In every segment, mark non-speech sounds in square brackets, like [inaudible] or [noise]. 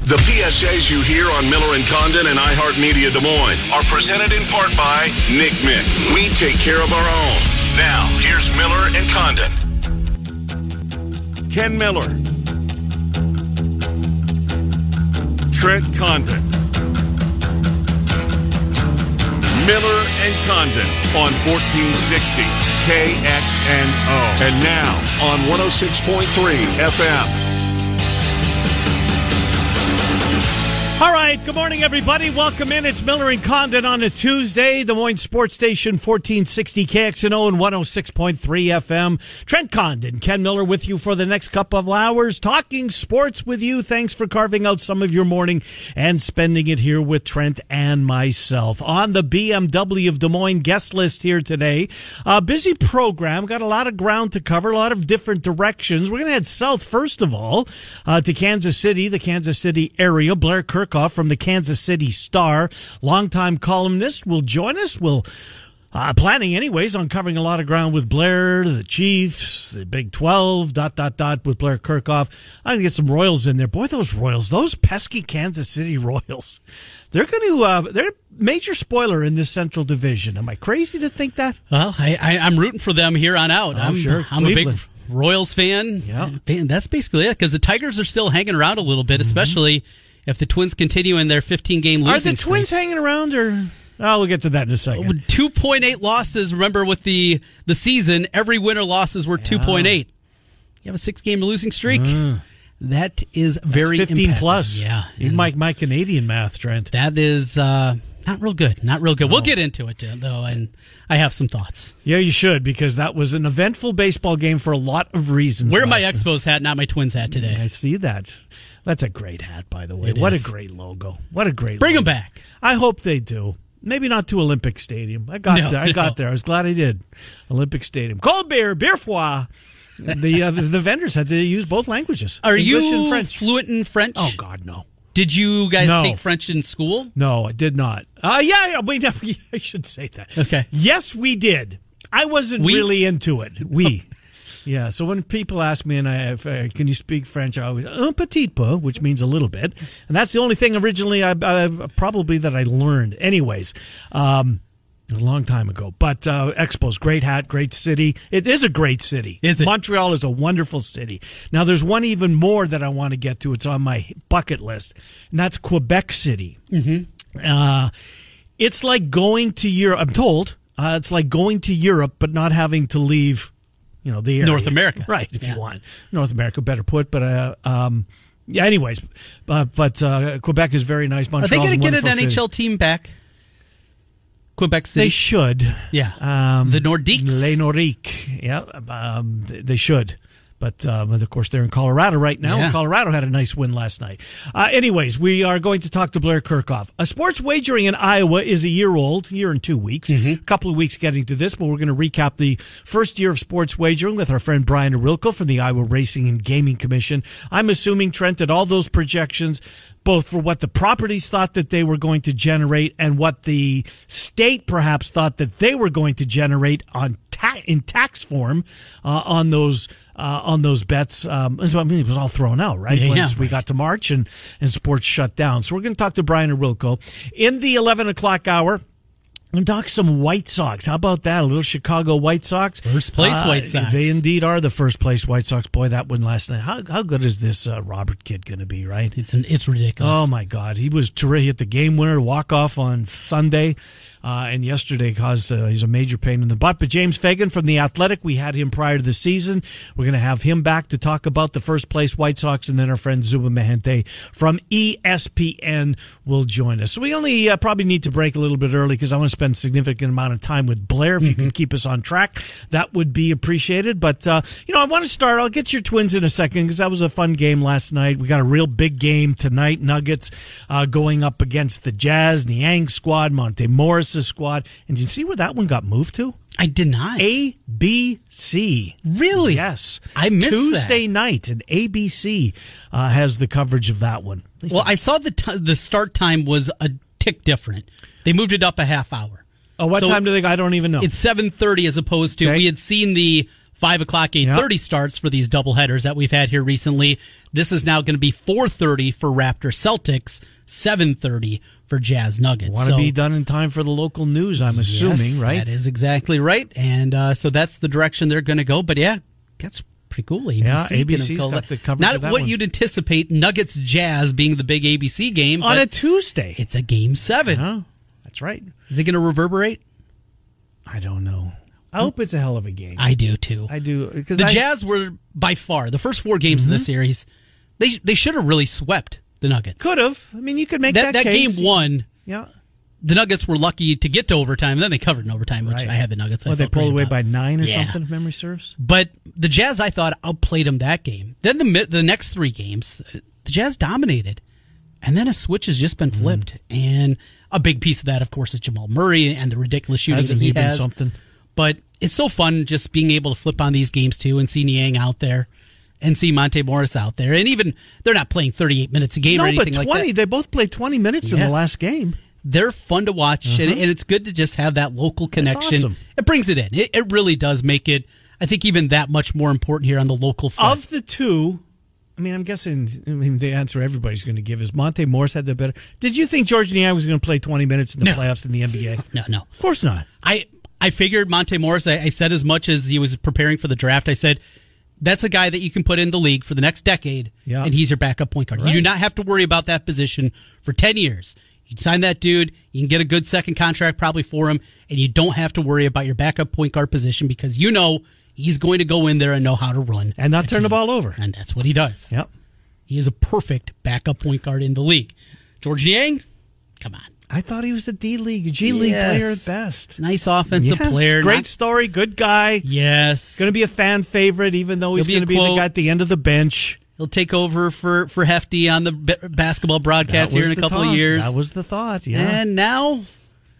The PSAs you hear on Miller and Condon and iHeartMedia Des Moines are presented in part by Nick Mick. We take care of our own. Now, here's Miller and Condon. Ken Miller, Trent Condon, Miller and Condon on 1460 KXNO. And now on 106.3 FM. All right, good morning, everybody. Welcome in. It's Miller and Condon on a Tuesday. Des Moines Sports Station, 1460 KXNO and 106.3 FM. Trent Condon, Ken Miller with you for the next couple of hours, talking sports with you. Thanks for carving out some of your morning and spending it here with Trent and myself. On the BMW of Des Moines guest list here today, a busy program, got a lot of ground to cover, a lot of different directions. We're going to head south, first of all, uh, to Kansas City, the Kansas City area. Blair Kirk Kerkhoff from the Kansas City Star, longtime columnist, will join us. Will uh, planning, anyways, on covering a lot of ground with Blair, the Chiefs, the Big Twelve, dot dot dot with Blair Kerkhoff. I'm gonna get some Royals in there. Boy, those Royals, those pesky Kansas City [laughs] Royals. They're going to. Uh, they're major spoiler in this Central Division. Am I crazy to think that? Well, I, I, I'm rooting for them here on out. Oh, I'm sure. I'm Cleveland. a big Royals fan. Yeah. Fan- that's basically it because the Tigers are still hanging around a little bit, especially if the Twins continue in their 15 game losing, streak. Are the Twins hanging around, or? Oh, we'll get to that in a second. 2.8 losses. Remember, with the the season, every winner losses were 2.8. You have a six game losing streak. That is very That's 15 impactful. plus. Yeah, You my my Canadian math, Trent. that is uh, not real good. Not real good. We'll get into it uh, though, and I have some thoughts. Yeah, you should because that was an eventful baseball game for a lot of reasons. Wear my Expos hat, not my Twins hat today. I see that. That's a great hat, by the way. It what is. a great logo. What a great. Bring logo. back. I hope they do. Maybe not to Olympic Stadium. I got No, there. I no. got there. I was glad I did. Olympic Stadium. Cold beer, beer foie. the, uh, the vendors had to use both languages. Are English you and French? fluent in French? Oh God, no. Did you guys No. take French in school? No, I did not. Uh, yeah, yeah, wait, [laughs] I should say that. Okay. Yes, we did. I wasn't We? really into it. We. Yeah. So when people ask me, and I, if, uh, can you speak French? I always un petit peu, which means a little bit, and that's the only thing originally I, I probably that I learned. Anyways, um, a long time ago. But uh, Expos, great hat, great city. It is a great city. Is it? Montreal is a wonderful city. Now, there's one even more that I want to get to. It's on my bucket list, and that's Quebec City. Mm-hmm. Uh, it's like going to Europe. I'm told uh, it's like going to Europe, but not having to leave. You know the area. North America. right? If Yeah. you want North America, better put. But uh, um, yeah. Anyways, uh, but uh, Quebec is very nice. Are they going to get an city. NHL team back? Quebec City. They should. Yeah. Um, The Nordiques? Les Nordiques. Yeah. Um, they should. But, uh, but of course, they're in Colorado right now. Yeah. Colorado had a nice win last night. Uh, anyways, we are going to talk to Blair Kerkhoff. A sports wagering in Iowa is a year old, year and two weeks. Mm-hmm. A couple of weeks getting to this, but we're going to recap the first year of sports wagering with our friend Brian Ohorilko from the Iowa Racing and Gaming Commission. I'm assuming, Trent, that all those projections, both for what the properties thought that they were going to generate and what the state perhaps thought that they were going to generate on ta- in tax form uh, on those uh, on those bets. Um, so, I mean, it was all thrown out, right? Yeah, Once yeah. we got to March and and sports shut down. So we're going to talk to Brian Ohorilko in the eleven o'clock hour. And talk some White Sox. How about that? A little Chicago White Sox. First place White Sox. They indeed are the first place White Sox. Boy, that one last night. How how good is this uh, Robert kid going to be? Right? It's an, it's ridiculous. Oh my God, he was terrific. Hit the game winner walk off on Sunday, uh, and yesterday caused uh, he's a major pain in the butt. But James Fegan from the Athletic, we had him prior to the season. We're going to have him back to talk about the first place White Sox, and then our friend Zubin Mehenti from ESPN will join us. So we only uh, probably need to break a little bit early because I want to spend spend a significant amount of time with Blair. If you can keep us on track, that would be appreciated. But, uh, you know, I want to start. I'll get your twins in a second because that was a fun game last night. We got a real big game tonight. Nuggets uh, going up against the Jazz, Niang squad, Monte Morris' squad. And you see where that one got moved to? I did not. ABC. Really? Yes. I missed Tuesday night, and ABC uh, has the coverage of that one. Well, I saw the t- the start time was a tick different. They moved it up a half hour. oh, what so time do they? I don't even know. It's seven thirty as opposed to Okay. we had seen the five o'clock eight thirty starts for these double headers that we've had here recently. This is now going to be four thirty for Raptor Celtics, seven thirty for Jazz Nuggets. Want to So- be done in time for the local news? I'm assuming, Yes, right? That is exactly right, and uh, so that's the direction they're going to go. But yeah, that's pretty cool. ABC Yeah, ABC's go- got the coverage Not of that what one. you'd anticipate. Nuggets Jazz being the big ABC game On a Tuesday. It's a game seven. Oh, that's right. Is it going to reverberate? I don't know. I hope it's a hell of a game. I do too. I do because the I, Mm-hmm. Jazz were by far the first four games in the series. They they should have really swept the Nuggets. could have. I mean, you could make that that, that game one. Yeah. The Nuggets were lucky to get to overtime. And then they covered in overtime, which Right. I had the Nuggets. I Well, they pulled away about. by nine or Yeah. something, if memory serves. But the Jazz, I thought, outplayed them that game. Then the the next three games, the Jazz dominated, and then a switch has just been Mm. flipped. And a big piece of that, of course, is Jamal Murray and the ridiculous shooting Hasn't that he he been has. something? But it's so fun just being able to flip on these games too and see Niang out there. And see Monte Morris out there, and even they're not playing 38 minutes a game or anything but like that. They both played twenty minutes in the last game. They're fun to watch, and, and it's good to just have that local connection. awesome. It brings it in. It, it really does make it. I think even that much more important here on the local front. Of the two, I mean, I'm guessing. I mean, the answer everybody's going to give is Monte Morris had the better. Did you think Georges Niang was going to play 20 minutes in the No. playoffs in the NBA? [laughs] no, no. Of course not. I I figured Monte Morris. I, I said as much as he was preparing for the draft. I said that's a guy that you can put in the league for the next decade, Yeah. and he's your backup point guard. You do not have to worry about that position for ten years. You sign that dude, you can get a good second contract probably for him, and you don't have to worry about your backup point guard position because you know he's going to go in there and know how to run And not a turn the ball over. and that's what he does. Yep. He is a perfect backup point guard in the league. Georges Niang, come on, I thought he was a D League, G League Yes. player at best. nice offensive Yes, player, Great not- story. Good guy. yes, Going to be a fan favorite, even though he's He'll be a going to be the guy at the end of the bench. He'll take over for for Hefty on the b- basketball broadcast here in a couple thought. of years. That was the thought. Yeah. And now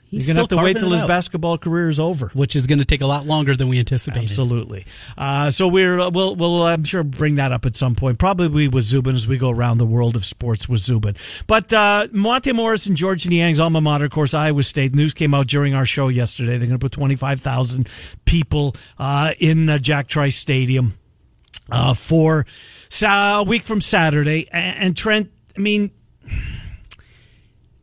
he's You're going to have to wait carving till his out, basketball career is over. which is going to take a lot longer than we anticipated. Absolutely. Uh, so we're we'll we'll I'm sure bring that up at some point. Probably with Zubin as we go around the world of sports with Zubin. But uh, Monte Morris and Georges Niang's alma mater, of course, Iowa State. News came out during our show yesterday. They're going to put 25,000 people uh, in uh, Jack Trice Stadium uh, for sa- a week from Saturday. A- And Trent, I mean,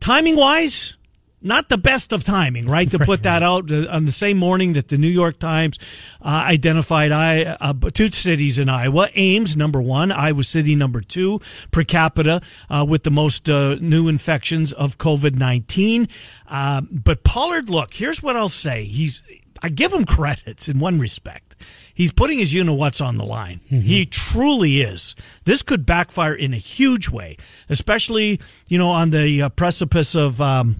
timing wise, not the best of timing, right? To put that out uh, on the same morning that the New York Times uh, identified I, uh, two cities in Iowa Ames, number one, Iowa City, number two, per capita, uh, with the most uh, new infections of COVID 19. Uh, but Pollard, look, here's what I'll say. He's, I give him credits in one respect. He's putting his you know what's on the line. He truly is. This could backfire in a huge way, especially you know on the uh, precipice of. Um,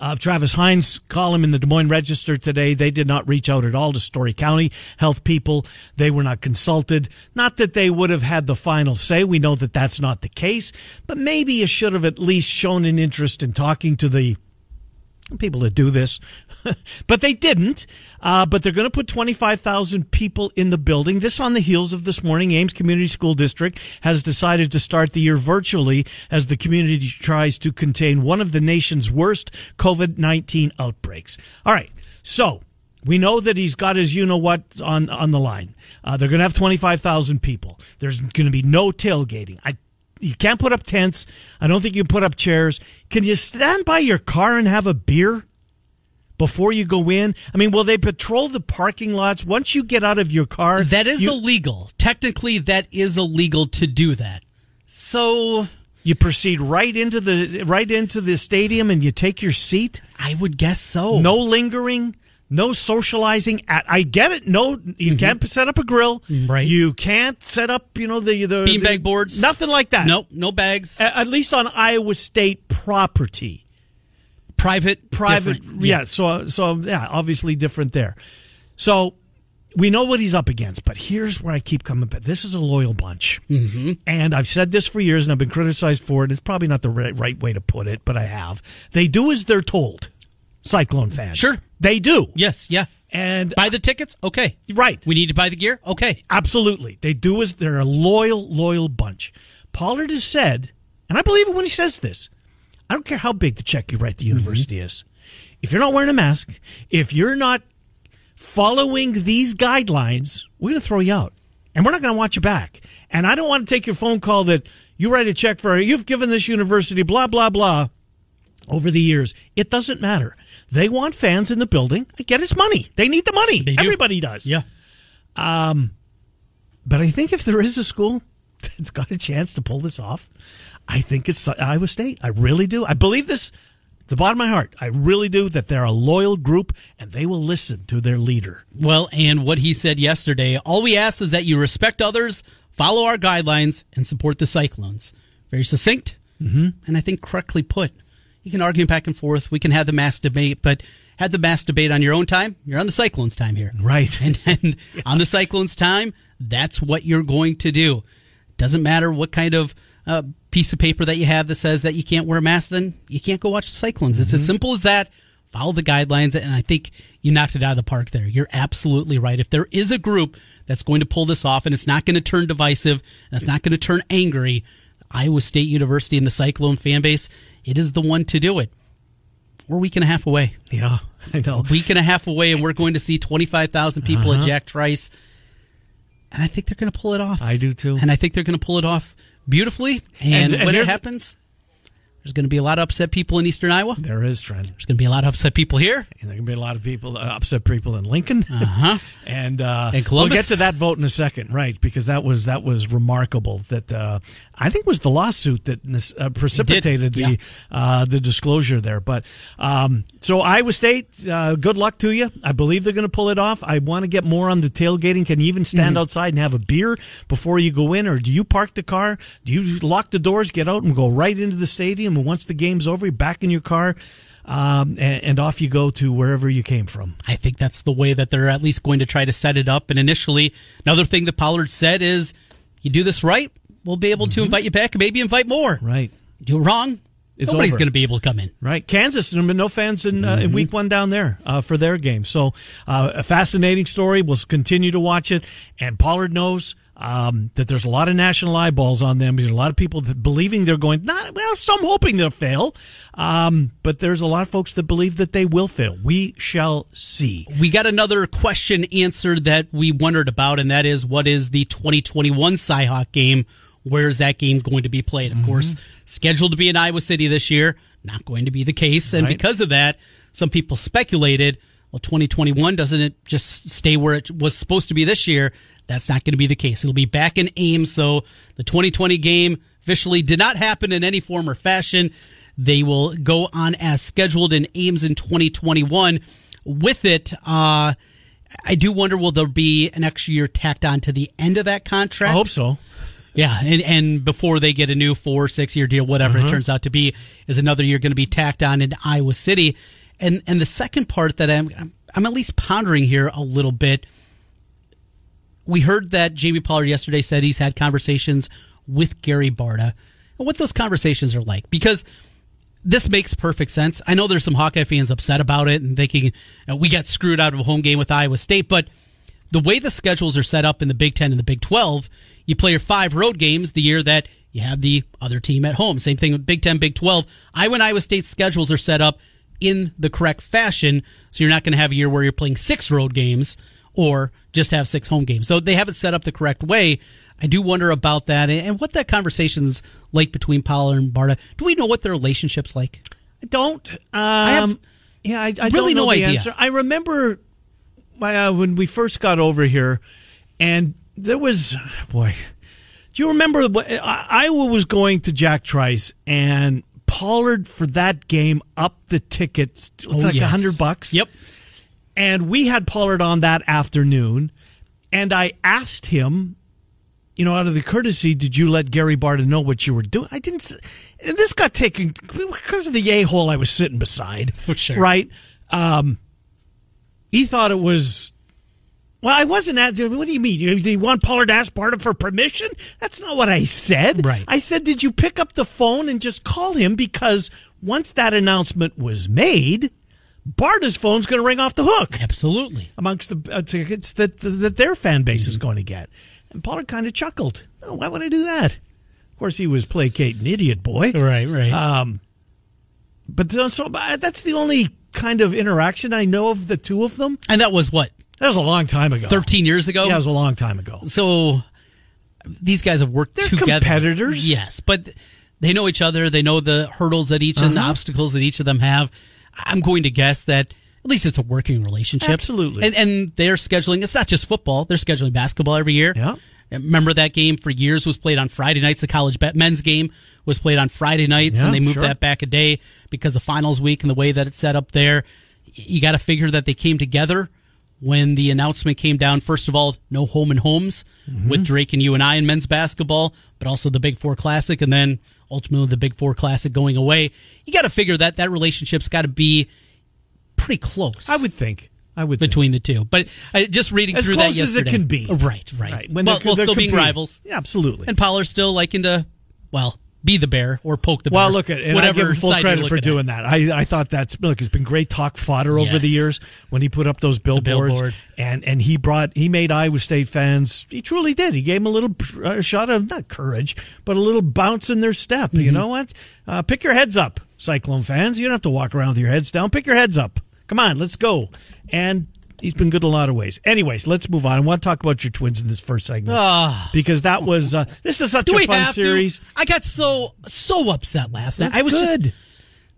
of Travis Hines' column in the Des Moines Register today. They did not reach out at all to Story County health people. They were not consulted. Not that they would have had the final say. We know that that's not the case, but maybe you should have at least shown an interest in talking to the people that do this, [laughs] but they didn't. Uh, but they're going to put 25,000 people in the building. This on the heels of this morning. Ames Community School District has decided to start the year virtually as the community tries to contain one of the nation's worst COVID 19 outbreaks. All right. So we know that he's got his you know what on, on the line. Uh, they're going to have 25,000 people. There's going to be no tailgating. I you can't put up tents. I don't think you can put up chairs. Can you stand by your car and have a beer before you go in? I mean, will they patrol the parking lots once you get out of your car? That is you, illegal. Technically, that is illegal to do that. So you proceed right into the right into the stadium and you take your seat. I would guess so. No lingering. No socializing. At, I get it. No, you can't set up a grill. Mm-hmm. Right. You can't set up, you know, the the Beanbag boards? Nothing like that. Nope, no bags. A- at least on Iowa State property. Private, private. different. Yeah. So so yeah, obviously different there. So we know what he's up against, but here's where I keep coming back. This is a loyal bunch, mm-hmm. and I've said this for years, and I've been criticized for it. It's probably not the right, right way to put it, but I have. They do as they're told. Cyclone fans, Sure. they do. Yes, yeah. And Buy the tickets? Okay. right, We need to buy the gear? Okay. Absolutely. They do as they're a loyal, loyal bunch. Pollard has said, and I believe it when he says this, I don't care how big the check you write the mm-hmm. university is. If you're not wearing a mask, if you're not following these guidelines, we're going to throw you out. And we're not going to watch you back. And I don't want to take your phone call that you write a check for, you've given this university, blah, blah, blah, over the years. It doesn't matter. They want fans in the building. I get it's money. They need the money. Do. Everybody does. Yeah. Um, but I think if there is a school [laughs] that's got a chance to pull this off, I think it's Iowa State. I really do. I believe this, the bottom of my heart. I really do that they're a loyal group and they will listen to their leader. Well, and what he said yesterday all we ask is that you respect others, follow our guidelines, and support the Cyclones. Very succinct, mm-hmm. and I think correctly put. You can argue back and forth. We can have the mass debate, but have the mass debate on your own time. You're on the Cyclones' time here. Right. [laughs] And, and on the Cyclones' time, that's what you're going to do. Doesn't matter what kind of uh, piece of paper that you have that says that you can't wear a mask, then you can't go watch the Cyclones. It's as simple as that. Follow the guidelines, and I think you knocked it out of the park there. You're absolutely right. If there is a group that's going to pull this off, and it's not going to turn divisive, and it's not going to turn angry, Iowa State University and the Cyclone fan base, it is the one to do it. We're a week and a half away. Yeah, [laughs] I know. Week and a half away, and we're going to see 25,000 people Uh-huh. at Jack Trice. And I think they're going to pull it off. I do too. And I think they're going to pull it off beautifully. And, And- and when it happens, there's going to be a lot of upset people in Eastern Iowa. There is, Trent. There's going to be a lot of upset people here. And there can be a lot of people, uh, upset people in Lincoln, Uh-huh. [laughs] and uh, And we'll get to that vote in a second, right? Because that was that was remarkable. That uh, I think was the lawsuit that uh, precipitated the yeah. uh, the disclosure there. But um, so Iowa State, uh, good luck to you. I believe they're going to pull it off. I want to get more on the tailgating. Can you even stand Mm-hmm. outside and have a beer before you go in, or do you park the car? Do you lock the doors, get out, and go right into the stadium? And once the game's over, you're back in your car. Um, and, and off you go to wherever you came from. I think that's the way that they're at least going to try to set it up. And initially, another thing that Pollard said is, you do this right, we'll be able to invite you back and maybe invite more. Right. Do it wrong, It's nobody's going to be able to come in. Right, Kansas. There no fans in, uh, Mm-hmm. in week one down there uh, for their game. So uh, a fascinating story. We'll continue to watch it. And Pollard knows um, that there's a lot of national eyeballs on them. There's a lot of people that believing they're going. Not well, some hoping they'll fail, um, but there's a lot of folks that believe that they will fail. We shall see. We got another question answered that we wondered about, and that is what is the 2021 Cyhawk game? Where is that game going to be played? Of Mm-hmm. course, scheduled to be in Iowa City this year. Not going to be the case. And Right. because of that, some people speculated, well, 2021, doesn't it just stay where it was supposed to be this year? That's not going to be the case. It'll be back in Ames. So the 2020 game officially did not happen in any form or fashion. They will go on as scheduled in Ames in 2021. With it, uh, I do wonder will there be an extra year tacked on to the end of that contract? I hope so. Yeah, and, and before they get a new four, six year deal, whatever Uh-huh. it turns out to be, is another year going to be tacked on in Iowa City. And and the second part that I'm I'm, I'm at least pondering here a little bit. We heard that Jamie Pollard yesterday said he's had conversations with Gary Barta, and what those conversations are like because this makes perfect sense. I know there's some Hawkeye fans upset about it and thinking uh, we got screwed out of a home game with Iowa State, but the way the schedules are set up in the Big Ten and the Big Twelve, you play your five road games the year that you have the other team at home. Same thing with Big Ten, Big Twelve. Iowa and Iowa State schedules are set up in the correct fashion, so you're not going to have a year where you're playing six road games or just have six home games. So they have it set up the correct way. I do wonder about that and what that conversation's like between Pollard and Barta. Do we know what their relationship's like? I don't. Um, have yeah, I, I really don't know no the idea. answer. I remember uh, when we first got over here, and there was boy. Do you remember what I- Iowa was going to Jack Trice and Pollard for that game up the tickets? It's Oh, like a yes. hundred bucks. Yep. And we had Pollard on that afternoon, and I asked him you know, out of the courtesy, did you let Gary Barta know what you were doing? I didn't. And this got taken because of the a hole I was sitting beside. [laughs] Sure. Right. Um, he thought it was. Well, I wasn't asking. What do you mean? You, you want Pollard to ask Barta for permission? That's not what I said. Right. I said, did you pick up the phone and just call him? Because once that announcement was made, Barta's phone's going to ring off the hook Absolutely. amongst the uh, tickets that that their fan base is going to get. And Pollard kind of chuckled. Oh, why would I do that? Of course, he was placating idiot boy. Right, right. Um, but so uh, that's the only kind of interaction I know of the two of them. and that was what, That was a long time ago. 13 years ago? Yeah, it was a long time ago. So these guys have worked They're together. competitors. Yes, but they know each other. They know the hurdles that each and the Uh-huh. obstacles that each of them have. I'm going to guess that at least it's a working relationship. Absolutely. And, and they're scheduling, it's not just football, they're scheduling basketball every year. Yeah. Remember that game for years was played on Friday nights. The college men's game was played on Friday nights, Yeah, and they moved sure. that back a day because of finals week and the way that it's set up there. You got to figure that they came together when the announcement came down. First of all, no home and homes Mm-hmm. with Drake and you and I in men's basketball, but also the Big Four Classic, and then ultimately the Big Four Classic going away. You got to figure that that relationship's got to be pretty close. I would think. I would think. between the two, but just reading as through close that as it can be. Right, right. Right. When well, they're- while they're still being rivals, Yeah, absolutely. and Pollard's still liking to, well, be the bear or poke the bear. Well, look at and whatever I give him full credit for doing at. that. I I thought that's look. It's been great talk fodder over the years when he put up those billboards billboard. and and he brought he made Iowa State fans. He truly did. He gave them a little uh, shot of not courage, but a little bounce in their step. Mm-hmm. You know what? Uh, pick your heads up, Cyclone fans. You don't have to walk around with your heads down. Pick your heads up. Come on, let's go. And. He's been good in a lot of ways. Anyways, let's move on. I want to talk about your twins in this first segment because that was uh, this is such Ah. Do a fun series. to? I got so so upset last night. It's I was good. just.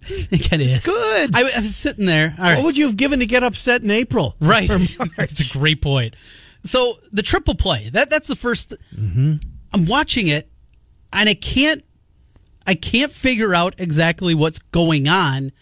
[laughs] It is good. I, I was sitting there. All right, What would you have given to get upset in April? Right. [laughs] That's a great point. So the triple play, that that's the 1st Mm-hmm. I'm watching it and I can't I can't figure out exactly what's going on.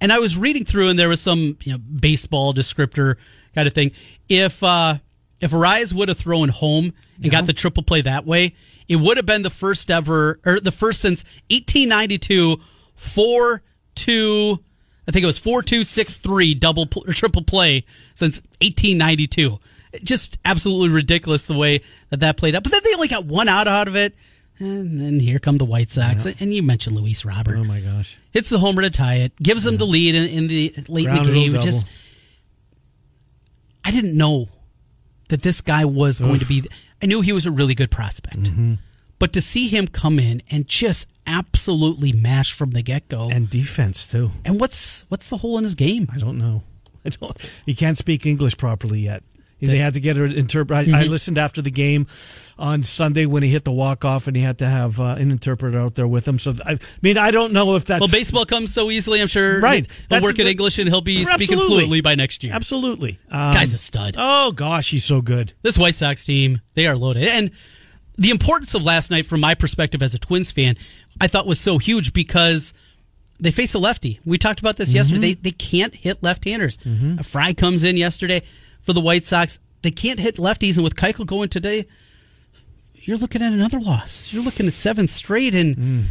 And I was reading through and there was some, you know, baseball descriptor kind of thing. If uh if Arraez would have thrown home and got the triple play that way, it would have been the first ever or the first since 1892 4 2 I think it was four two six three double or triple play since 1892. Just absolutely ridiculous the way that that played out. But then they only got one out out of it, and then here come the White Sox. And you mentioned Luis Robert Oh my gosh! hits the homer to tie it, gives them the lead in, in the late in the game. Just I didn't know that this guy was going to be. I knew he was a really good prospect, Mm-hmm. but to see him come in and just absolutely mash from the get go, and, And defense too. And what's what's the hole in his game? I don't know. I don't. He can't speak English properly yet. They had to get an interpreter. I, I listened after the game on Sunday when he hit the walk off, and he had to have uh, an interpreter out there with him. So I mean, I don't know if that's Well, baseball comes so easily. I'm sure. Right. He'll work in English and he'll be speaking fluently by next year. Absolutely, um, Guy's a stud. Oh gosh, he's so good. this White Sox team, they are loaded. And the importance of last night, from my perspective as a Twins fan, I thought was so huge because they face a lefty. We talked about this yesterday. They, they can't hit left handers. A Fry comes in yesterday for the White Sox. They can't hit lefties. And with Keuchel going today, you're looking at another loss. You're looking at seven straight. And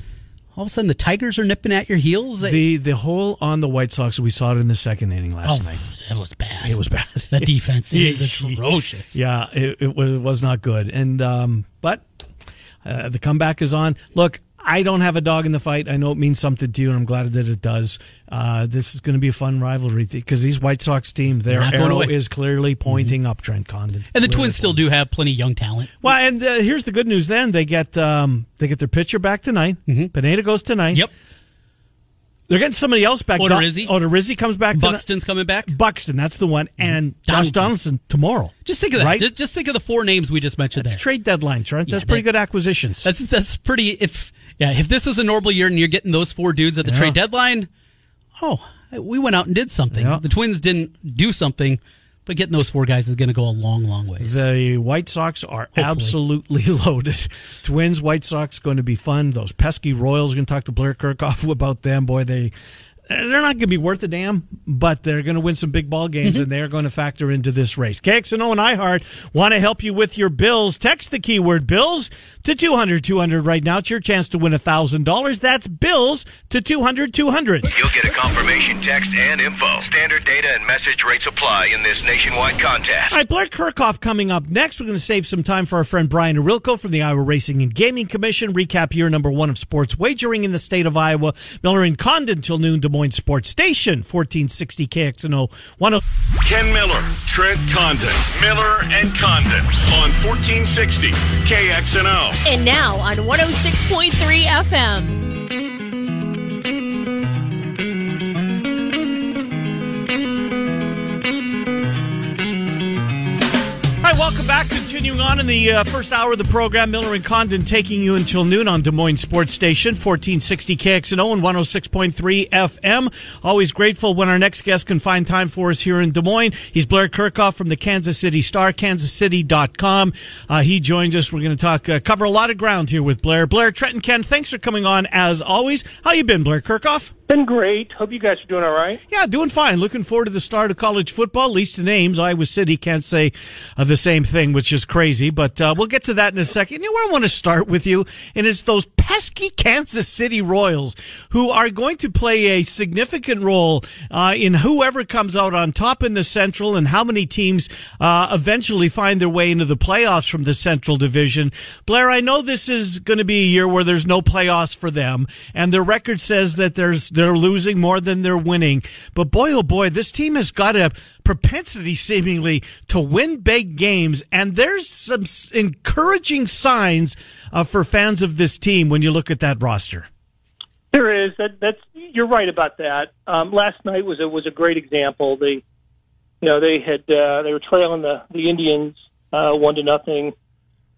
all of a sudden, the Tigers are nipping at your heels. The the hole on the White Sox we saw it in the second inning last oh, night. that was bad. It was bad. That defense is [laughs] [laughs] atrocious. Yeah, it, it was it was not good. And um, but uh, the comeback is on. Look, I don't have a dog in the fight. I know it means something to you, and I'm glad that it does. Uh, this is going to be a fun rivalry because these White Sox team, their arrow away. is clearly pointing up. Trent Condon, And the Twins still do have plenty of young talent. Well, and uh, here's the good news. Then they get um, they get their pitcher back tonight. Pineda goes tonight. Yep. They're getting somebody else back. Odorizzi. Odorizzi comes back. tonight. Buxton's coming back. Buxton, that's the one, and Josh Donaldson. Donaldson tomorrow. Just think of that. Right? Just, just think of the four names we just mentioned That's there. trade deadline, Trent. Yeah, That's pretty that- good acquisitions. That's that's pretty. If yeah, if this is a normal year and you're getting those four dudes at the Yeah. trade deadline, oh, we went out and did something. Yeah. The Twins didn't do something, but getting those four guys is going to go a long, long ways. The White Sox are absolutely [laughs] loaded. Twins, White Sox going to be fun. Those pesky Royals are going to talk to Blair Kerkhoff [laughs] about them. Boy, they they're not going to be worth a damn, but they're going to win some big ball games, mm-hmm. and they're going to factor into this race. KXNO and Owen iHeart want to help you with your bills. Text the keyword bills to 200 200 right now. It's your chance to win $1,000. That's bills to 200 200. You'll get a confirmation text and info. Standard data and message rates apply in this nationwide contest. All right, Blair Kerkhoff coming up next. We're going to save some time for our friend Brian Ohorilko from the Iowa Racing and Gaming Commission. Recap year number one of sports wagering in the state of Iowa. Miller and Condon till noon, Des Moines Sports Station, 1460 KXNO. One of Ken Miller, Trent Condon, Miller and Condon on 1460 KXNO. And now on 106.3 FM. Welcome back. Continuing on in the uh, first hour of the program, Miller and Condon taking you until noon on Des Moines Sports Station, 1460 KXNO and 106.3 FM. Always grateful when our next guest can find time for us here in Des Moines. He's Blair Kerkhoff from the Kansas City Star, kansascity.com. Uh, he joins us. We're going to talk, uh, cover a lot of ground here with Blair. Blair, Trenton, Ken, thanks for coming on as always. How you been, Blair Kerkhoff? Been great. Hope you guys are doing all right. Yeah, doing fine. Looking forward to the start of college football. At least in Ames, Iowa City can't say uh, the same thing, which is crazy. But uh, we'll get to that in a second. You know I want to start with you, and it's those pesky Kansas City Royals who are going to play a significant role uh, in whoever comes out on top in the Central and how many teams uh, eventually find their way into the playoffs from the Central Division. Blair, I know this is going to be a year where there's no playoffs for them, and their record says that there's they're losing more than they're winning. But boy, oh boy, this team has got a propensity seemingly to win big games. And there's some encouraging signs uh, for fans of this team when you look at that roster. There is that. That's you're right about that. Um, last night was a was a great example. They, you know, they had uh, they were trailing the the Indians uh, one to nothing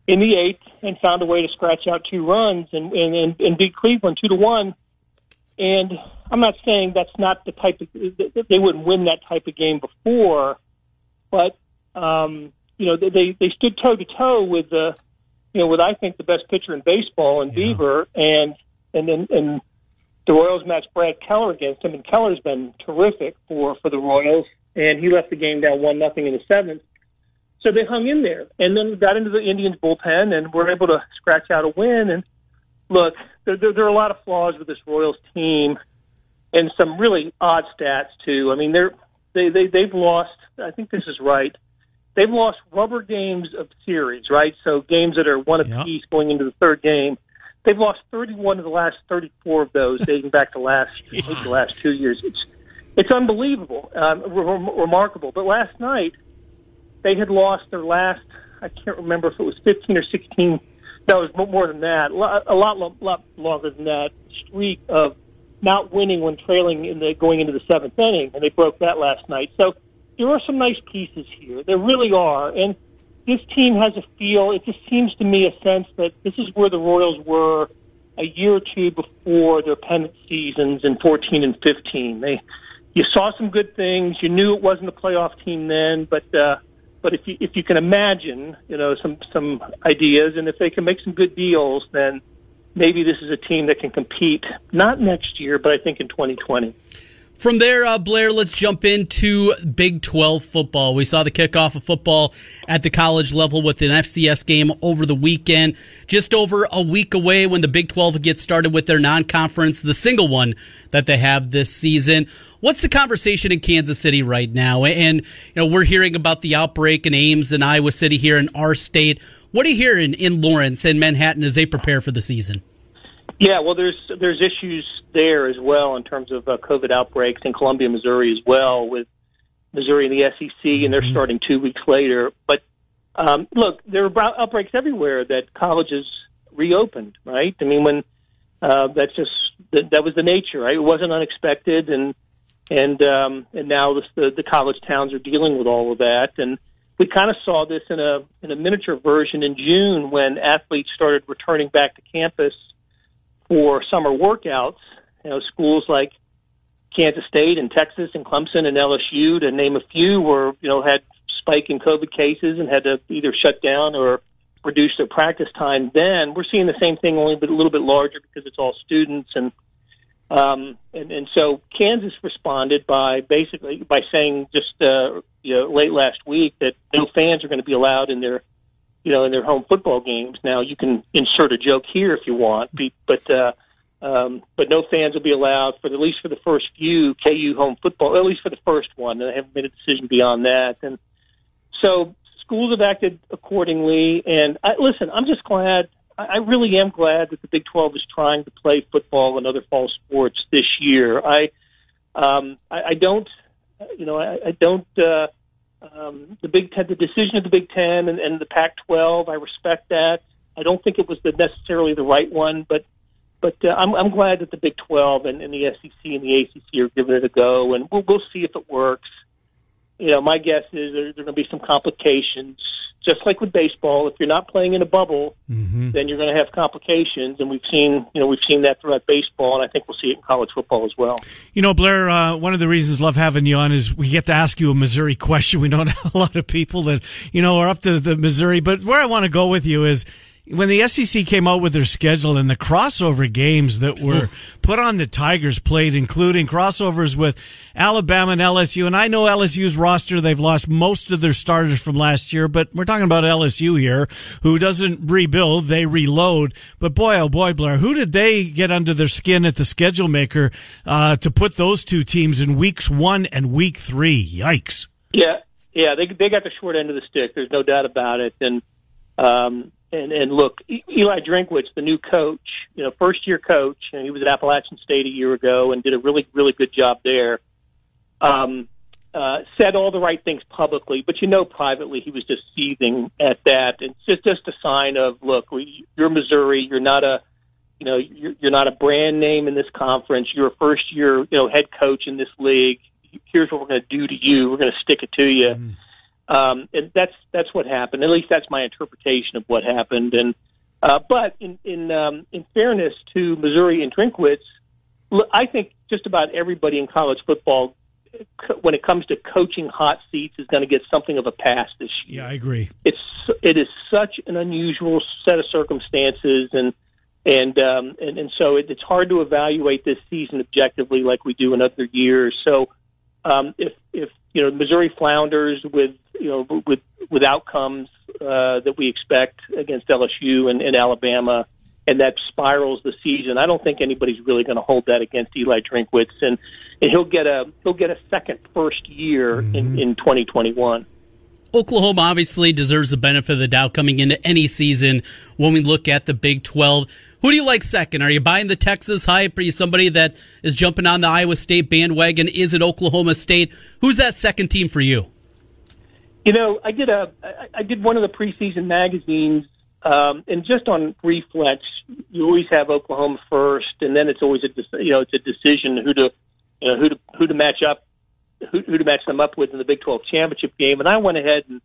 in the eighth and found a way to scratch out two runs and and, and, and beat Cleveland two to one. And I'm not saying that's not the type of they wouldn't win that type of game before, but um, you know they they stood toe to toe with the you know with I think the best pitcher in baseball in yeah. Bieber. And and then and the Royals matched Brad Keller against him. And Keller's been terrific for for the Royals. And he left the game down one nothing in the seventh. So they hung in there. And then got into the Indians bullpen and were able to scratch out a win. And look, there, there, there are a lot of flaws with this Royals team, and some really odd stats too. I mean, they're they they they've lost. I think this is right. They've lost rubber games of series, right? So games that are one apiece yep. going into the third game. They've lost 31 of the last 34 of those, [laughs] dating back to last the last two years. It's it's unbelievable, um, re- remarkable. But last night, they had lost their last. I can't remember if it was 15 or 16 that was more than that, a lot, lot longer than that streak of not winning when trailing in the going into the seventh inning, and they broke that last night. So there are some nice pieces here. There really are, and this team has a feel. It just seems to me a sense that this is where the Royals were a year or two before their pennant seasons in 14 and 15. They, you saw some good things. You knew it wasn't a playoff team then, but. uh but if you if you can imagine, you know, some some ideas, and if they can make some good deals, then maybe this is a team that can compete not next year, but I think in 2020. From there, uh, Blair, let's jump into Big 12 football. We saw the kickoff of football at the college level with an FCS game over the weekend. Just over a week away when the Big 12 gets started with their non conference, the single one that they have this season. What's the conversation in Kansas City right now? And, you know, we're hearing about the outbreak in Ames and Iowa City here in our state. What are you hearing in Lawrence and Manhattan as they prepare for the season? Yeah, well, there's there's issues there as well in terms of uh, COVID outbreaks in Columbia, Missouri as well, with Missouri and the SEC, and they're mm-hmm. starting two weeks later. But um, look, there are outbreaks everywhere that colleges reopened, right? I mean, when uh, that's just that, that was the nature, right? It wasn't unexpected, and and um, and now the, the the college towns are dealing with all of that, and we kind of saw this in a in a miniature version in June when athletes started returning back to campus for summer workouts. You know, schools like Kansas State and Texas and Clemson and LSU, to name a few, were you know had spike in COVID cases and had to either shut down or reduce their practice time. Then we're seeing the same thing, only a little bit larger because it's all students and Um, and, and so Kansas responded by basically by saying just uh, you know late last week that no fans are going to be allowed in their you know in their home football games. Now you can insert a joke here if you want, but uh, um, but no fans will be allowed for at least for the first few KU home football, at least for the first one. They haven't made a decision beyond that. And so schools have acted accordingly. And I, listen, I'm just glad. I really am glad that the Big 12 is trying to play football and other fall sports this year. I, um, I, I don't, you know, I, I don't. Uh, um, the Big Ten, the decision of the Big Ten and, and the Pac-12, I respect that. I don't think it was the, necessarily the right one, but but uh, I'm, I'm glad that the Big 12 and, and the SEC and the ACC are giving it a go, and we'll, we'll see if it works. You know, my guess is there, there are going to be some complications, just like with baseball. If you're not playing in a bubble, mm-hmm. then you're going to have complications, and we've seen, you know, we've seen that throughout baseball, and I think we'll see it in college football as well. You know, Blair, uh, one of the reasons I love having you on is we get to ask you a Missouri [laughs] question. We don't have a lot of people that you know are up to the Missouri, but where I want to go with you is when the SEC came out with their schedule and the crossover games that were [laughs] put on the Tigers played, including crossovers with Alabama and LSU. And I know LSU's roster, they've lost most of their starters from last year, but we're talking about LSU here, who doesn't rebuild, they reload. But boy, oh boy, Blair, who did they get under their skin at the schedule maker uh, to put those two teams in weeks one and week three? Yikes. Yeah, yeah, they, they got the short end of the stick. There's no doubt about it. And, um, and and look, Eli Drinkwitz, the new coach, you know, first year coach, and he was at Appalachian State a year ago and did a really really good job there. Um, uh, said all the right things publicly, but you know, privately he was just seething at that. And it's just just a sign of look, we, you're Missouri, you're not a you know you're, you're not a brand name in this conference. You're a first year you know head coach in this league. Here's what we're going to do to you. We're going to stick it to you. Mm. Um, and that's that's what happened. At least that's my interpretation of what happened. And uh, but in in um, in fairness to Missouri and Drinkwitz, I think just about everybody in college football, when it comes to coaching hot seats, is going to get something of a pass this year. Yeah, I agree. It's it is such an unusual set of circumstances, and and um, and and so it, it's hard to evaluate this season objectively like we do in other years. So um, if if you know Missouri flounders with you know with with outcomes uh, that we expect against LSU and, and Alabama, and that spirals the season. I don't think anybody's really going to hold that against Eli Drinkwitz, and and he'll get a he'll get a second first year mm-hmm. in in 2021. Oklahoma obviously deserves the benefit of the doubt coming into any season when we look at the Big 12. Who do you like second? Are you buying the Texas hype? Are you somebody that is jumping on the Iowa State bandwagon? Is it Oklahoma State? Who's that second team for you? You know, I did a I did one of the preseason magazines, um, and just on reflex, you always have Oklahoma first, and then it's always a you know it's a decision who to you know who to who to match up who, who to match them up with in the Big 12 championship game. And I went ahead and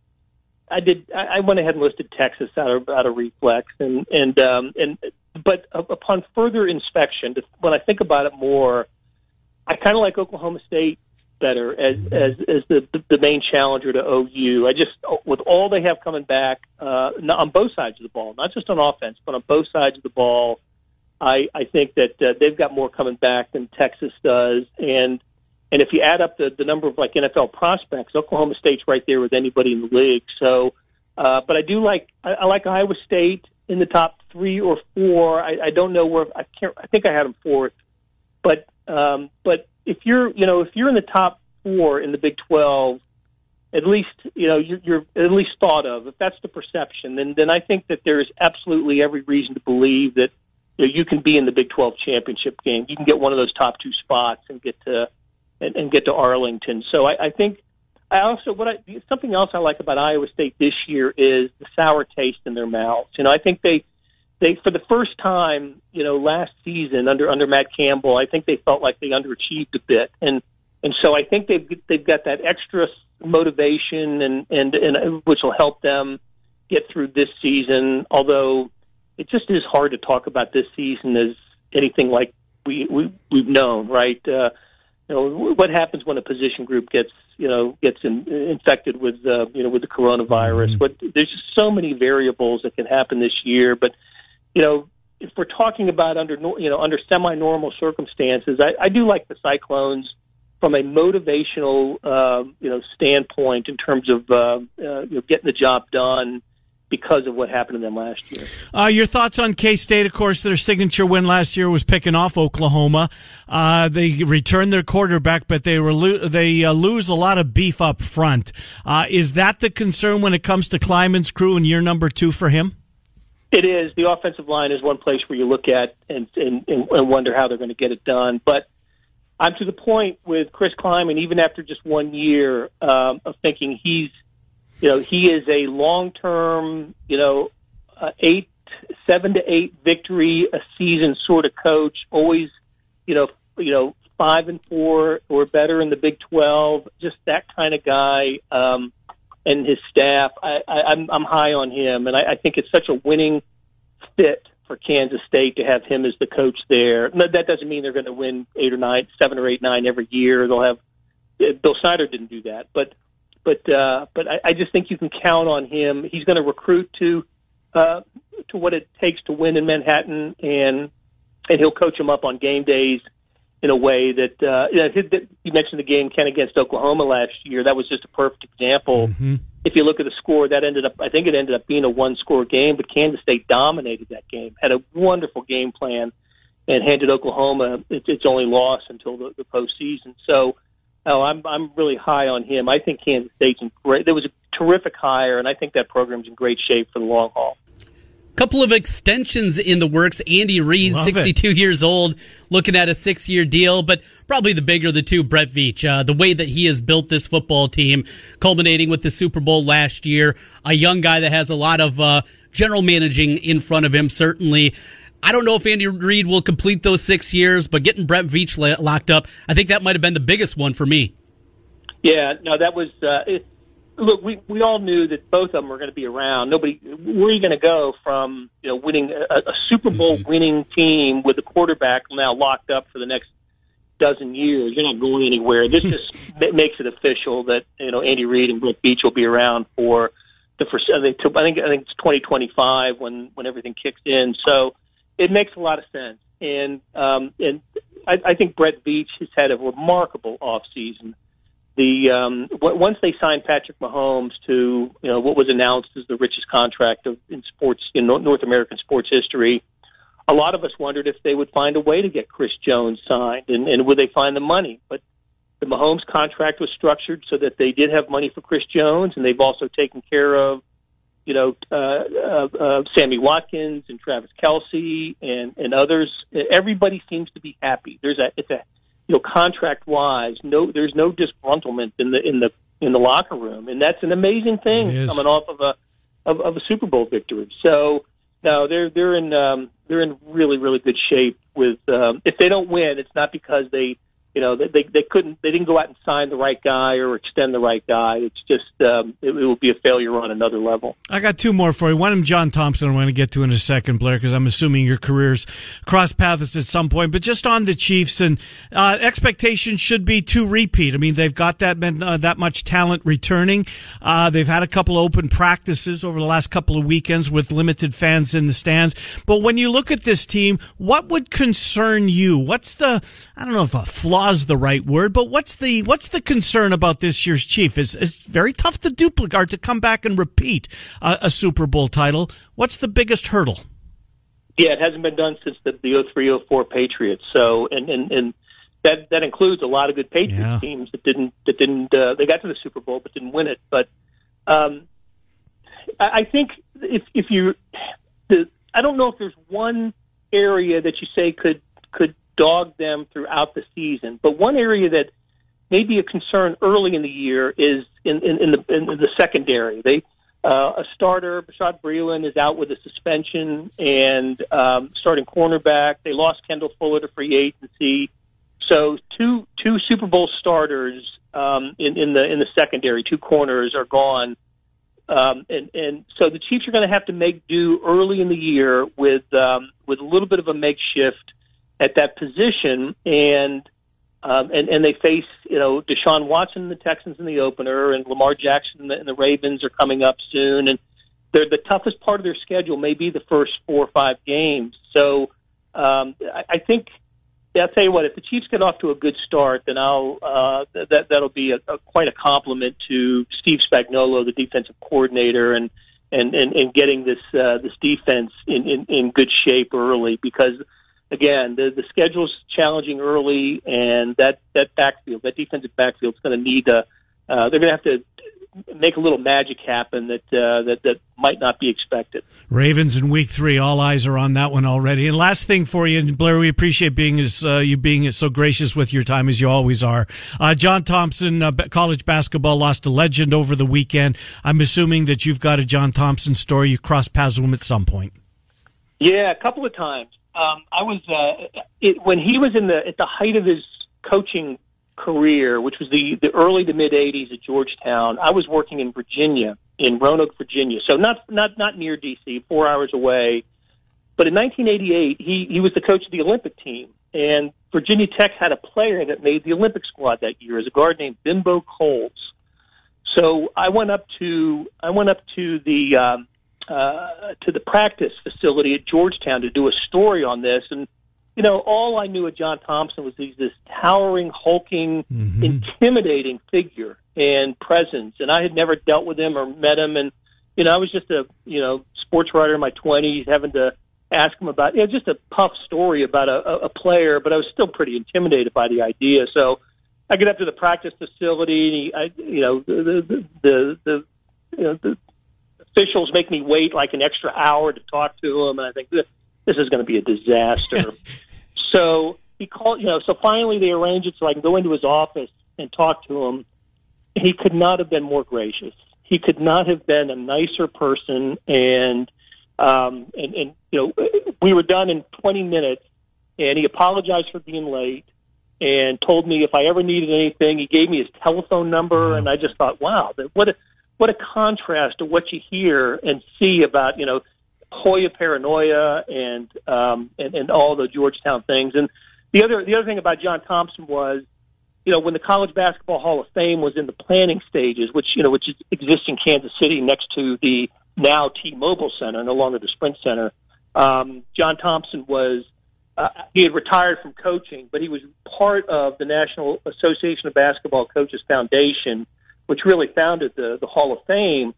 I did. I went ahead and listed Texas out of out of reflex, and and um, and but upon further inspection, when I think about it more, I kind of like Oklahoma State better as as as the the main challenger to OU. I just with all they have coming back uh, on both sides of the ball, not just on offense, but on both sides of the ball. I I think that uh, they've got more coming back than Texas does, and and if you add up the, the number of like NFL prospects, Oklahoma State's right there with anybody in the league. So, uh, but I do like I, I like Iowa State in the top three or four. I, I don't know where I can't. I think I had them fourth, but um, but if you're you know if you're in the top four in the Big Twelve, at least you know you're, you're at least thought of. If that's the perception, then then I think that there is absolutely every reason to believe that you, know, you can be in the Big Twelve championship game. You can get one of those top two spots and get to and, and get to Arlington. So I, I think I also what I something else I like about Iowa State this year is the sour taste in their mouths. You know, I think they they for the first time, you know, last season under under Matt Campbell, I think they felt like they underachieved a bit, and and so I think they've they've got that extra motivation and and and which will help them get through this season. Although it just is hard to talk about this season as anything like we, we we've known, right? Uh, you know what happens when a position group gets you know gets in, infected with uh, you know with the coronavirus. Mm-hmm. But there's just so many variables that can happen this year. But you know if we're talking about under you know under semi-normal circumstances, I, I do like the Cyclones from a motivational uh, you know standpoint in terms of uh, uh, you know, getting the job done because of what happened to them last year. Uh, your thoughts on K State? Of course, their signature win last year was picking off Oklahoma. Uh, they returned their quarterback, but they were lo- they uh, lose a lot of beef up front. Uh, is that the concern when it comes to Klieman's crew and year number two for him? It is. The offensive line is one place where you look at and and, and wonder how they're going to get it done, but. I'm to the point with Chris Klieman, even after just one year, um, of thinking he's you know, he is a long term, you know, uh, eight, seven to eight victory a season sort of coach. Always, you know, you know, five and four or better in the Big Twelve. Just that kind of guy. Um, and his staff, I, I, I'm, I'm high on him, and I, I think it's such a winning fit for Kansas State to have him as the coach there. That doesn't mean they're going to win eight or nine, seven or eight, nine every year. They'll have Bill Snyder didn't do that, but but uh, but I, I just think you can count on him. He's going to recruit to uh, to what it takes to win in Manhattan, and and he'll coach them up on game days in a way that uh, you, know, you mentioned the game Ken against Oklahoma last year. That was just a perfect example. Mm-hmm. If you look at the score, that ended up I think it ended up being a one score game, but Kansas State dominated that game, had a wonderful game plan, and handed Oklahoma its, its only loss until the, the postseason. So Oh, I'm I'm really high on him. I think Kansas State's in great. There was a terrific hire, and I think that program's in great shape for the long haul. Couple of extensions in the works. Andy Reid, Love 62 it. years old, looking at a six year deal, but probably the bigger of the two, Brett Veach. Uh, the way that he has built this football team, culminating with the Super Bowl last year, a young guy that has a lot of uh, general managing in front of him, certainly. I don't know if Andy Reid will complete those six years, but getting Brett Veach locked up, I think that might have been the biggest one for me. Yeah, no, that was. Uh, it, look, we we all knew that both of them were going to be around. Nobody, where are you going to go from you know winning a, a Super Bowl mm-hmm. winning team with a quarterback now locked up for the next dozen years? You're not going anywhere. This [laughs] just makes it official that you know Andy Reid and Brett Veach will be around for the first. I think I think I think it's 2025 when when everything kicks in. So it makes a lot of sense. And um, and I, I think Brett Veach has had a remarkable off season. The um, once they signed Patrick Mahomes to you know what was announced as the richest contract of in sports in North American sports history, a lot of us wondered if they would find a way to get Chris Jones signed and, and would they find the money. But the Mahomes contract was structured so that they did have money for Chris Jones, and they've also taken care of you know, uh, uh, uh, Sammy Watkins and Travis Kelce and, and others. Everybody seems to be happy. There's a, it's a, you know, contract wise, no, there's no disgruntlement in the, in the, in the locker room. And that's an amazing thing coming off of a, of, of a Super Bowl victory. So, no, they're, they're in, um, they're in really, really good shape with, um, if they don't win, it's not because they, you know, they they couldn't they didn't go out and sign the right guy or extend the right guy. It's just um, it, it will be a failure on another level. I got two more for you. One of them, John Thompson. I'm going to get to in a second, Blair, because I'm assuming your careers cross paths at some point. But just on the Chiefs and uh, expectations should be to repeat. I mean, they've got that uh, that much talent returning. Uh, they've had a couple open practices over the last couple of weekends with limited fans in the stands. But when you look at this team, what would concern you? What's the I don't know if a flaw is the right word, but what's the what's the concern about this year's chief? It's, it's very tough to duplicate to come back and repeat a, a Super Bowl title. What's the biggest hurdle? Yeah, it hasn't been done since the, the 03 04 Patriots. So, and, and, and that that includes a lot of good Patriots yeah. teams that didn't that didn't uh, they got to the Super Bowl but didn't win it. But um, I, I think if if you the I don't know if there's one area that you say could could dogged them throughout the season. But one area that may be a concern early in the year is in, in, in the in the secondary. They uh, a starter, Bashaud Breeland, is out with a suspension, and um, starting cornerback. They lost Kendall Fuller to free agency, so two two Super Bowl starters um, in, in the in the secondary, two corners are gone. Um, and and so the Chiefs are going to have to make do early in the year with um, with a little bit of a makeshift at that position, and um, and and they face you know Deshaun Watson, and the Texans in the opener, and Lamar Jackson and the, and the Ravens are coming up soon, and they're the toughest part of their schedule may be the first four or five games. So um, I, I think I'll tell you what. If the Chiefs get off to a good start, then I'll uh, that that'll be a, a, quite a compliment to Steve Spagnuolo, the defensive coordinator, and and and, and getting this uh, this defense in, in in good shape early because again the the schedule's challenging early, and that that backfield, that defensive backfield, is going to need a. Uh, they're going to have to make a little magic happen that uh, that that might not be expected. Ravens in Week Three, all eyes are on that one already. And last thing for you, Blair, we appreciate being as uh, you being so gracious with your time as you always are. Uh, John Thompson, uh, college basketball, lost a legend over the weekend. I'm assuming that you've got a John Thompson story. You crossed paths with him at some point. Yeah, a couple of times. Um, I was uh, it, when he was in the at the height of his coaching career, which was the, the early to mid 80s at Georgetown, I was working in Virginia, in Roanoke, Virginia. So not, not, not near D.C., four hours away. But in 1988, he, he was the coach of the Olympic team. And Virginia Tech had a player that made the Olympic squad that year, as a guard named Bimbo Coles. So I went up to I went up to the um, uh, to the practice facility at Georgetown to do a story on this, and you know, all I knew of John Thompson was he's this towering, hulking, mm-hmm. intimidating figure and presence. And I had never dealt with him or met him. And, you know, I was just a, you know, sports writer in my 20s having to ask him about, you know, just a puff story about a, a player, but I was still pretty intimidated by the idea. So I get up to the practice facility. And he, I, you know, the, the, the, the, you know, the officials make me wait like an extra hour to talk to him. And I think, this, this is going to be a disaster. [laughs] So he called, you know, so finally they arranged it so I can go into his office and talk to him. He could not have been more gracious. He could not have been a nicer person. And, um, and, and, you know, we were done in 20 minutes and he apologized for being late and told me if I ever needed anything, he gave me his telephone number. And I just thought, wow, that what a, what a contrast to what you hear and see about, you know, Hoya paranoia and um, and and all the Georgetown things. And the other the other thing about John Thompson was, you know, when the College Basketball Hall of Fame was in the planning stages, which you know which exists in Kansas City next to the now T-Mobile Center, no longer the Sprint Center. Um, John Thompson was uh, he had retired from coaching, but he was part of the National Association of Basketball Coaches Foundation, which really founded the the Hall of Fame.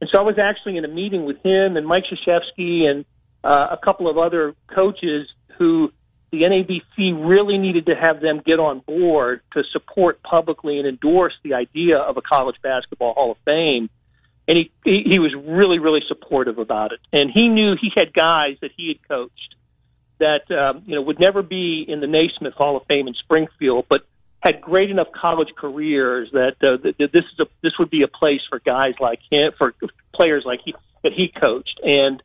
And so I was actually in a meeting with him and Mike Krzyzewski and uh, a couple of other coaches who the NABC really needed to have them get on board to support publicly and endorse the idea of a college basketball Hall of Fame. And he, he, he was really, really supportive about it. And he knew he had guys that he had coached that, um, you know, would never be in the Naismith Hall of Fame in Springfield, but had great enough college careers that, uh, that this is a this would be a place for guys like him for players like he that he coached and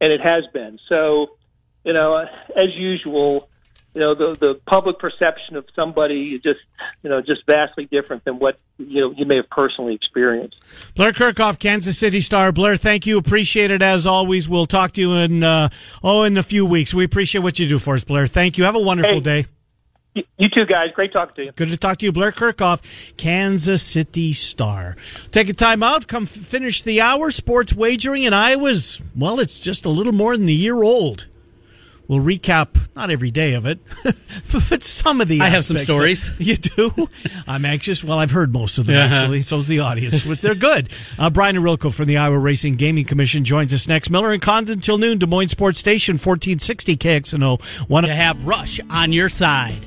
and it has been so you know as usual you know the the public perception of somebody is just you know just vastly different than what you know you may have personally experienced. Blair Kerkhoff, Kansas City Star. Blair, thank you, appreciate it as always. We'll talk to you in uh, oh in a few weeks. We appreciate what you do for us, Blair. Thank you. Have a wonderful hey, day. You too, guys. Great talking to you. Good to talk to you, Blair Kerkhoff, Kansas City Star. Take a time out. Come finish the hour. Sports wagering in Iowa's, well, it's just a little more than a year old. We'll recap not every day of it, [laughs] but some of the. I have some stories. You do. [laughs] I'm anxious. Well, I've heard most of them uh-huh. actually. So's the audience, but they're good. Uh, Brian Ohorilko from the Iowa Racing Gaming Commission joins us next. Miller and Condon till noon. Des Moines Sports Station, 1460 KXNO. Want to have Rush on your side.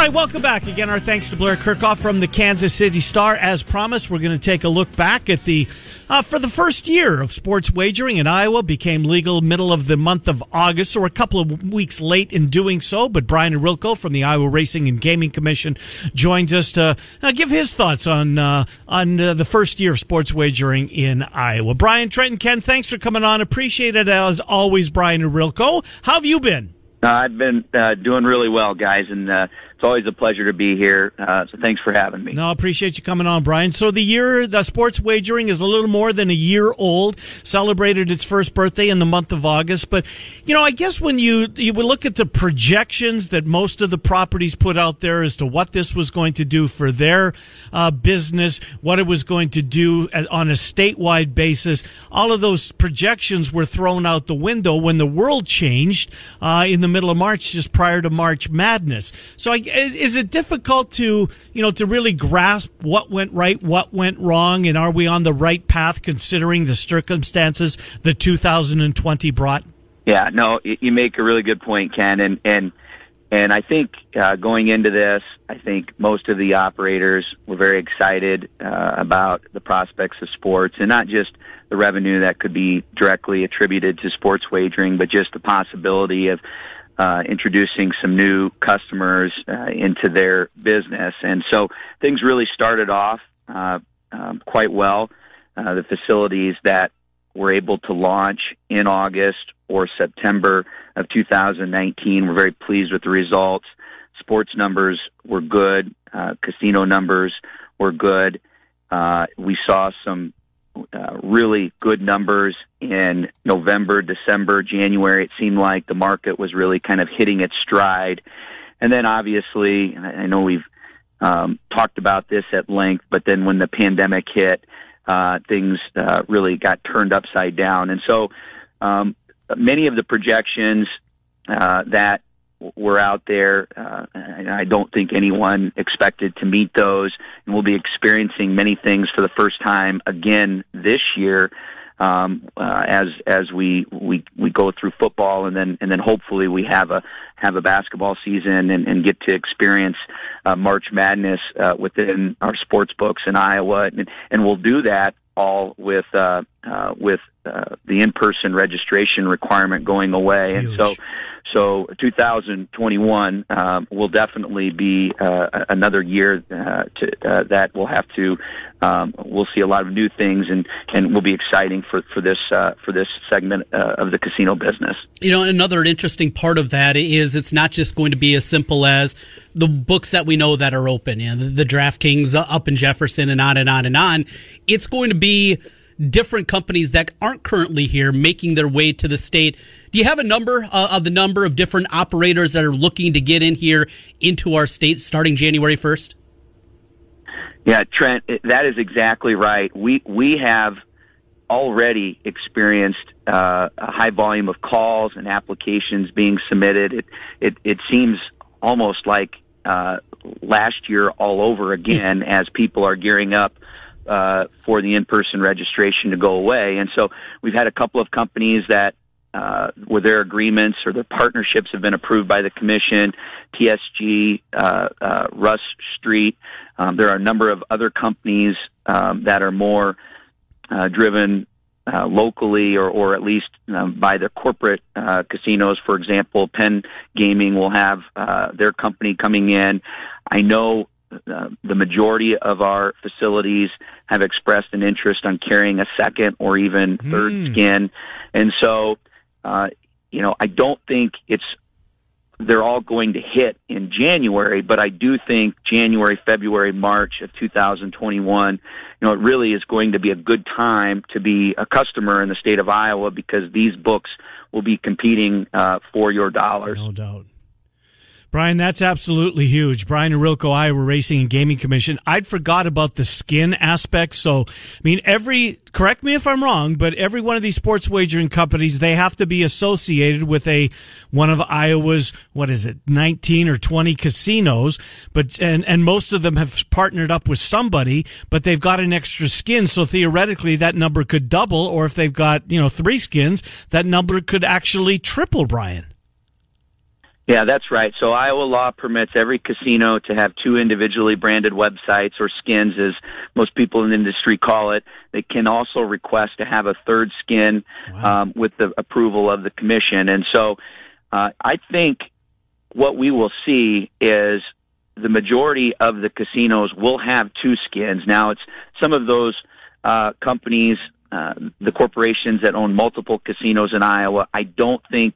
Right, welcome back again. Our thanks to Blair Kerkhoff from the Kansas City Star. As promised, we're going to take a look back at the uh, for the first year of sports wagering in Iowa. Became legal middle of the month of August, so we're a couple of weeks late in doing so. But Brian Ohorilko from the Iowa Racing and Gaming Commission joins us to uh, give his thoughts on uh, on uh, the first year of sports wagering in Iowa. Brian, Trenton, Ken, thanks for coming on. Appreciate it as always, Brian Ohorilko. How have you been? Uh, I've been uh, doing really well, guys, and it's always a pleasure to be here. Uh, so thanks for having me. No, I appreciate you coming on, Brian. So the year, the sports wagering is a little more than a year old. Celebrated its first birthday in the month of August, but you know, I guess when you you would look at the projections that most of the properties put out there as to what this was going to do for their uh, business, what it was going to do as, on a statewide basis, all of those projections were thrown out the window when the world changed uh, in the middle of March, just prior to March Madness. So, I, is, is, it difficult to you know to really grasp what went right, what went wrong, and are we on the right path considering the circumstances that 2020 brought? Yeah, no, you make a really good point, Ken, and and and I think uh, going into this, I think most of the operators were very excited uh, about the prospects of sports, and not just the revenue that could be directly attributed to sports wagering, but just the possibility of uh, introducing some new customers uh, into their business. And so things really started off uh, um, quite well. Uh, the facilities that were able to launch in August or September of 2019 were very pleased with the results. Sports numbers were good. Uh, casino numbers were good. Uh, we saw some uh, really good numbers in November, December, January. It seemed like the market was really kind of hitting its stride. And then obviously, I know we've um, talked about this at length, but then when the pandemic hit, uh, things uh, really got turned upside down. And so um, many of the projections uh, that were out there. Uh, I don't think anyone expected to meet those, and we'll be experiencing many things for the first time again this year. Um, uh, as as we, we we go through football and then and then hopefully we have a have a basketball season and, and get to experience uh, March Madness uh, within our sports books in Iowa and and we'll do that all with uh, uh, with uh, the in person registration requirement going away Huge. and so so 2021 um, will definitely be uh, another year uh, to, uh, that we'll have to. Um, we'll see a lot of new things, and and will be exciting for for this uh, for this segment uh, of the casino business. You know, another interesting part of that is it's not just going to be as simple as the books that we know that are open. You know, the, the DraftKings up in Jefferson, and on and on and on. It's going to be different companies that aren't currently here making their way to the state. Do you have a number uh, of the number of different operators that are looking to get in here into our state starting January 1st? Yeah, Trent, that is exactly right. We we have already experienced uh, a high volume of calls and applications being submitted. It it, it seems almost like uh, last year all over again as people are gearing up uh, for the in-person registration to go away. And so we've had a couple of companies that uh, where their agreements or their partnerships have been approved by the commission, TSG, uh, uh, Rush Street. Um, there are a number of other companies um, that are more uh, driven uh, locally or, or at least um, by their corporate uh, casinos. For example, Penn Gaming will have uh, their company coming in. I know uh, the majority of our facilities have expressed an interest on carrying a second or even third mm. skin. And so, uh, you know, I don't think it's they're all going to hit in January, but I do think January, February, March of 2021, you know, it really is going to be a good time to be a customer in the state of Iowa because these books will be competing uh, for your dollars. No doubt. Brian, that's absolutely huge. Brian Ohorilko, Iowa Racing and Gaming Commission. I'd forgot about the skin aspect. So, I mean, every, correct me if I'm wrong, but every one of these sports wagering companies, they have to be associated with a, one of Iowa's, what is it, 19 or 20 casinos. But, and, and most of them have partnered up with somebody, but they've got an extra skin. So theoretically, that number could double. Or if they've got, you know, three skins, that number could actually triple, Brian. Yeah, that's right. So Iowa law permits every casino to have two individually branded websites or skins, as most people in the industry call it. They can also request to have a third skin wow. um, with the approval of the commission. And so uh, I think what we will see is the majority of the casinos will have two skins. Now, it's some of those uh, companies, uh, the corporations that own multiple casinos in Iowa. I don't think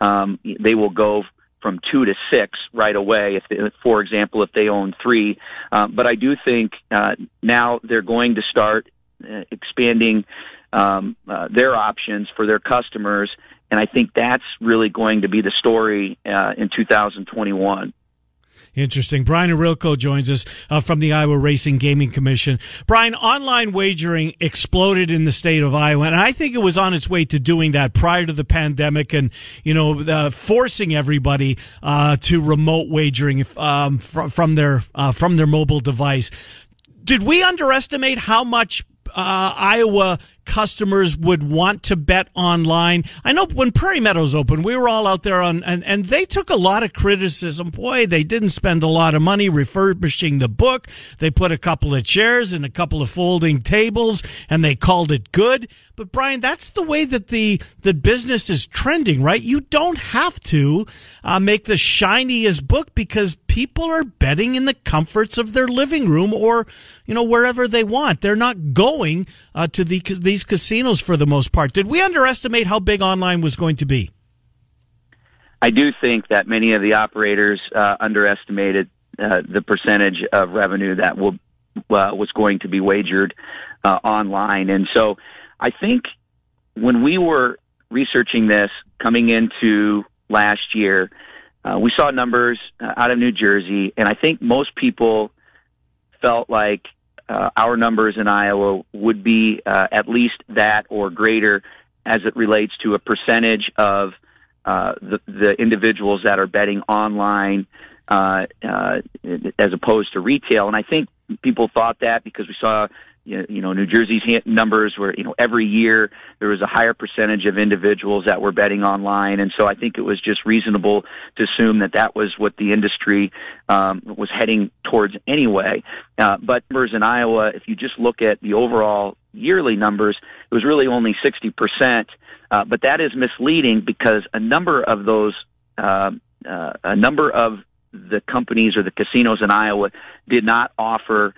um, they will go from two to six right away. If, they, for example, if they own three, um, but I do think uh, now they're going to start uh, expanding um, uh, their options for their customers, and I think that's really going to be the story uh, in 2021. Interesting. Brian Ohorilko joins us uh, from the Iowa Racing Gaming Commission. Brian, online wagering exploded in the state of Iowa, and I think it was on its way to doing that prior to the pandemic, and you know, uh, forcing everybody uh, to remote wagering um, from, from their uh, from their mobile device. Did we underestimate how much uh, Iowa customers would want to bet online. I know when Prairie Meadows opened, we were all out there on, and, and they took a lot of criticism. Boy, they didn't spend a lot of money refurbishing the book. They put a couple of chairs and a couple of folding tables and they called it good. But Brian, that's the way that the, the business is trending, right? You don't have to uh, make the shiniest book because people are betting in the comforts of their living room or, you know, wherever they want. They're not going uh, to the, these casinos for the most part. Did we underestimate how big online was going to be? I do think that many of the operators uh, underestimated uh, the percentage of revenue that will uh, was going to be wagered uh, online, and so I think when we were researching this coming into last year, uh, we saw numbers uh, out of New Jersey, and I think most people felt like uh, our numbers in Iowa would be uh, at least that or greater as it relates to a percentage of uh, the, the individuals that are betting online uh, uh, as opposed to retail. And I think people thought that because we saw you know, New Jersey's numbers were, you know, every year there was a higher percentage of individuals that were betting online. And so I think it was just reasonable to assume that that was what the industry um, was heading towards anyway. Uh, but numbers in Iowa, if you just look at the overall yearly numbers, it was really only 60%. Uh, but that is misleading because a number of those, uh, uh, a number of the companies or the casinos in Iowa did not offer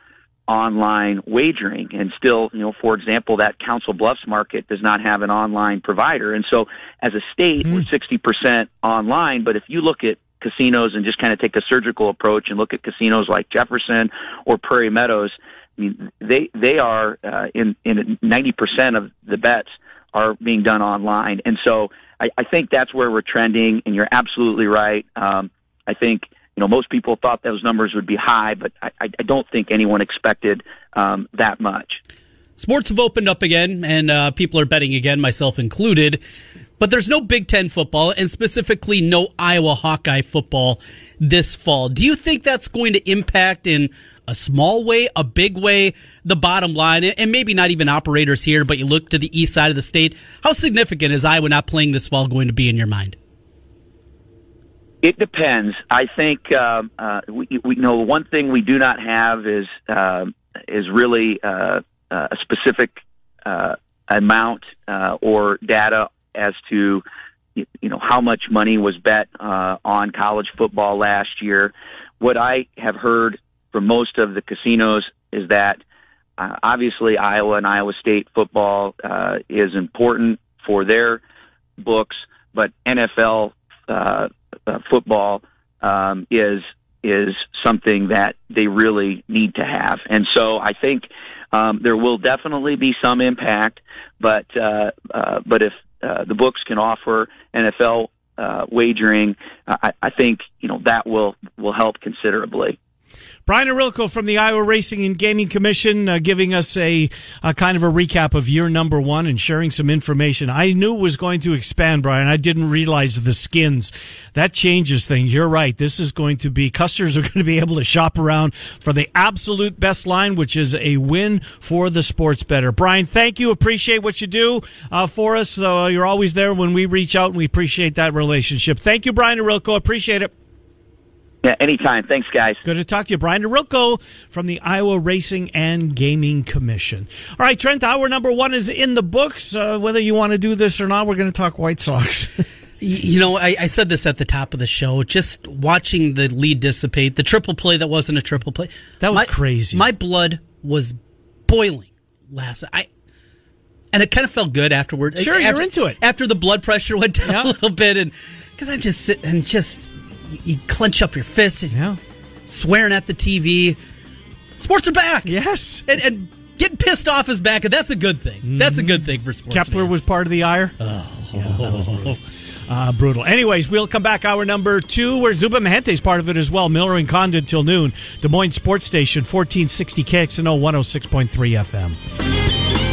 online wagering. And still you know for example that council bluffs market does not have an online provider. And so as a state mm. we're 60% online. But if you look at casinos and just kind of take a surgical approach and look at casinos like jefferson or prairie meadows i mean they they are uh, in in 90% of the bets are being done online. And so i, I think that's where we're trending. And you're absolutely right. Um, i think you know, most people thought those numbers would be high, but I, I don't think anyone expected um, that much. Sports have opened up again, and uh, people are betting again, myself included. But there's no Big Ten football, and specifically no Iowa Hawkeye football this fall. Do you think that's going to impact in a small way, a big way, the bottom line, and maybe not even operators here, but you look to the east side of the state? How significant is Iowa not playing this fall going to be in your mind? It depends. I think uh, uh, we, we know one thing we do not have is uh, is really uh, uh, a specific uh, amount uh, or data as to you know how much money was bet uh, on college football last year. What I have heard from most of the casinos is that obviously Iowa and Iowa State football uh, is important for their books, but NFL uh, uh, football um, is is something that they really need to have, and so I think um, there will definitely be some impact. But uh, uh, but if uh, the books can offer NFL uh, wagering, I, I think you know that will will help considerably. Brian Ohorilko from the Iowa Racing and Gaming Commission uh, giving us a, a, kind of a recap of year number one and sharing some information. I knew was going to expand, Brian. I didn't realize the skins. That changes things. You're right. This is going to be, customers are [laughs] going to be able to shop around for the absolute best line, which is a win for the sports better. Brian, thank you. Appreciate what you do uh, for us. Uh, you're always there when we reach out and we appreciate that relationship. Thank you, Brian Ohorilko. Appreciate it. Yeah, anytime. Thanks, guys. Good to talk to you. Brian Ohorilko from the Iowa Racing and Gaming Commission. All right, Trent, hour number one is in the books. Uh, whether you want to do this or not, we're going to talk White Sox. [laughs] you know, I, I, said this at the top of the show. Just watching the lead dissipate, the triple play that wasn't a triple play. That was my, crazy. My blood was boiling last. I and it kind of felt good afterward. Sure, after, you're into it after the blood pressure went down [laughs] a little bit, and Because I'm just sitting and just you, clench up your fists, and Yeah. swearing at the TV. Sports are back. Yes. and, and getting pissed off is back, and that's a good thing. That's a good thing for sports. Kepler fans. was part of the ire. Oh, brutal. Uh, brutal. Anyways, we'll come back hour number two, where Zubin Mehenti's part of it as well. Miller and Condon till noon. Des Moines Sports Station, 1460 KXNO 106.3 FM.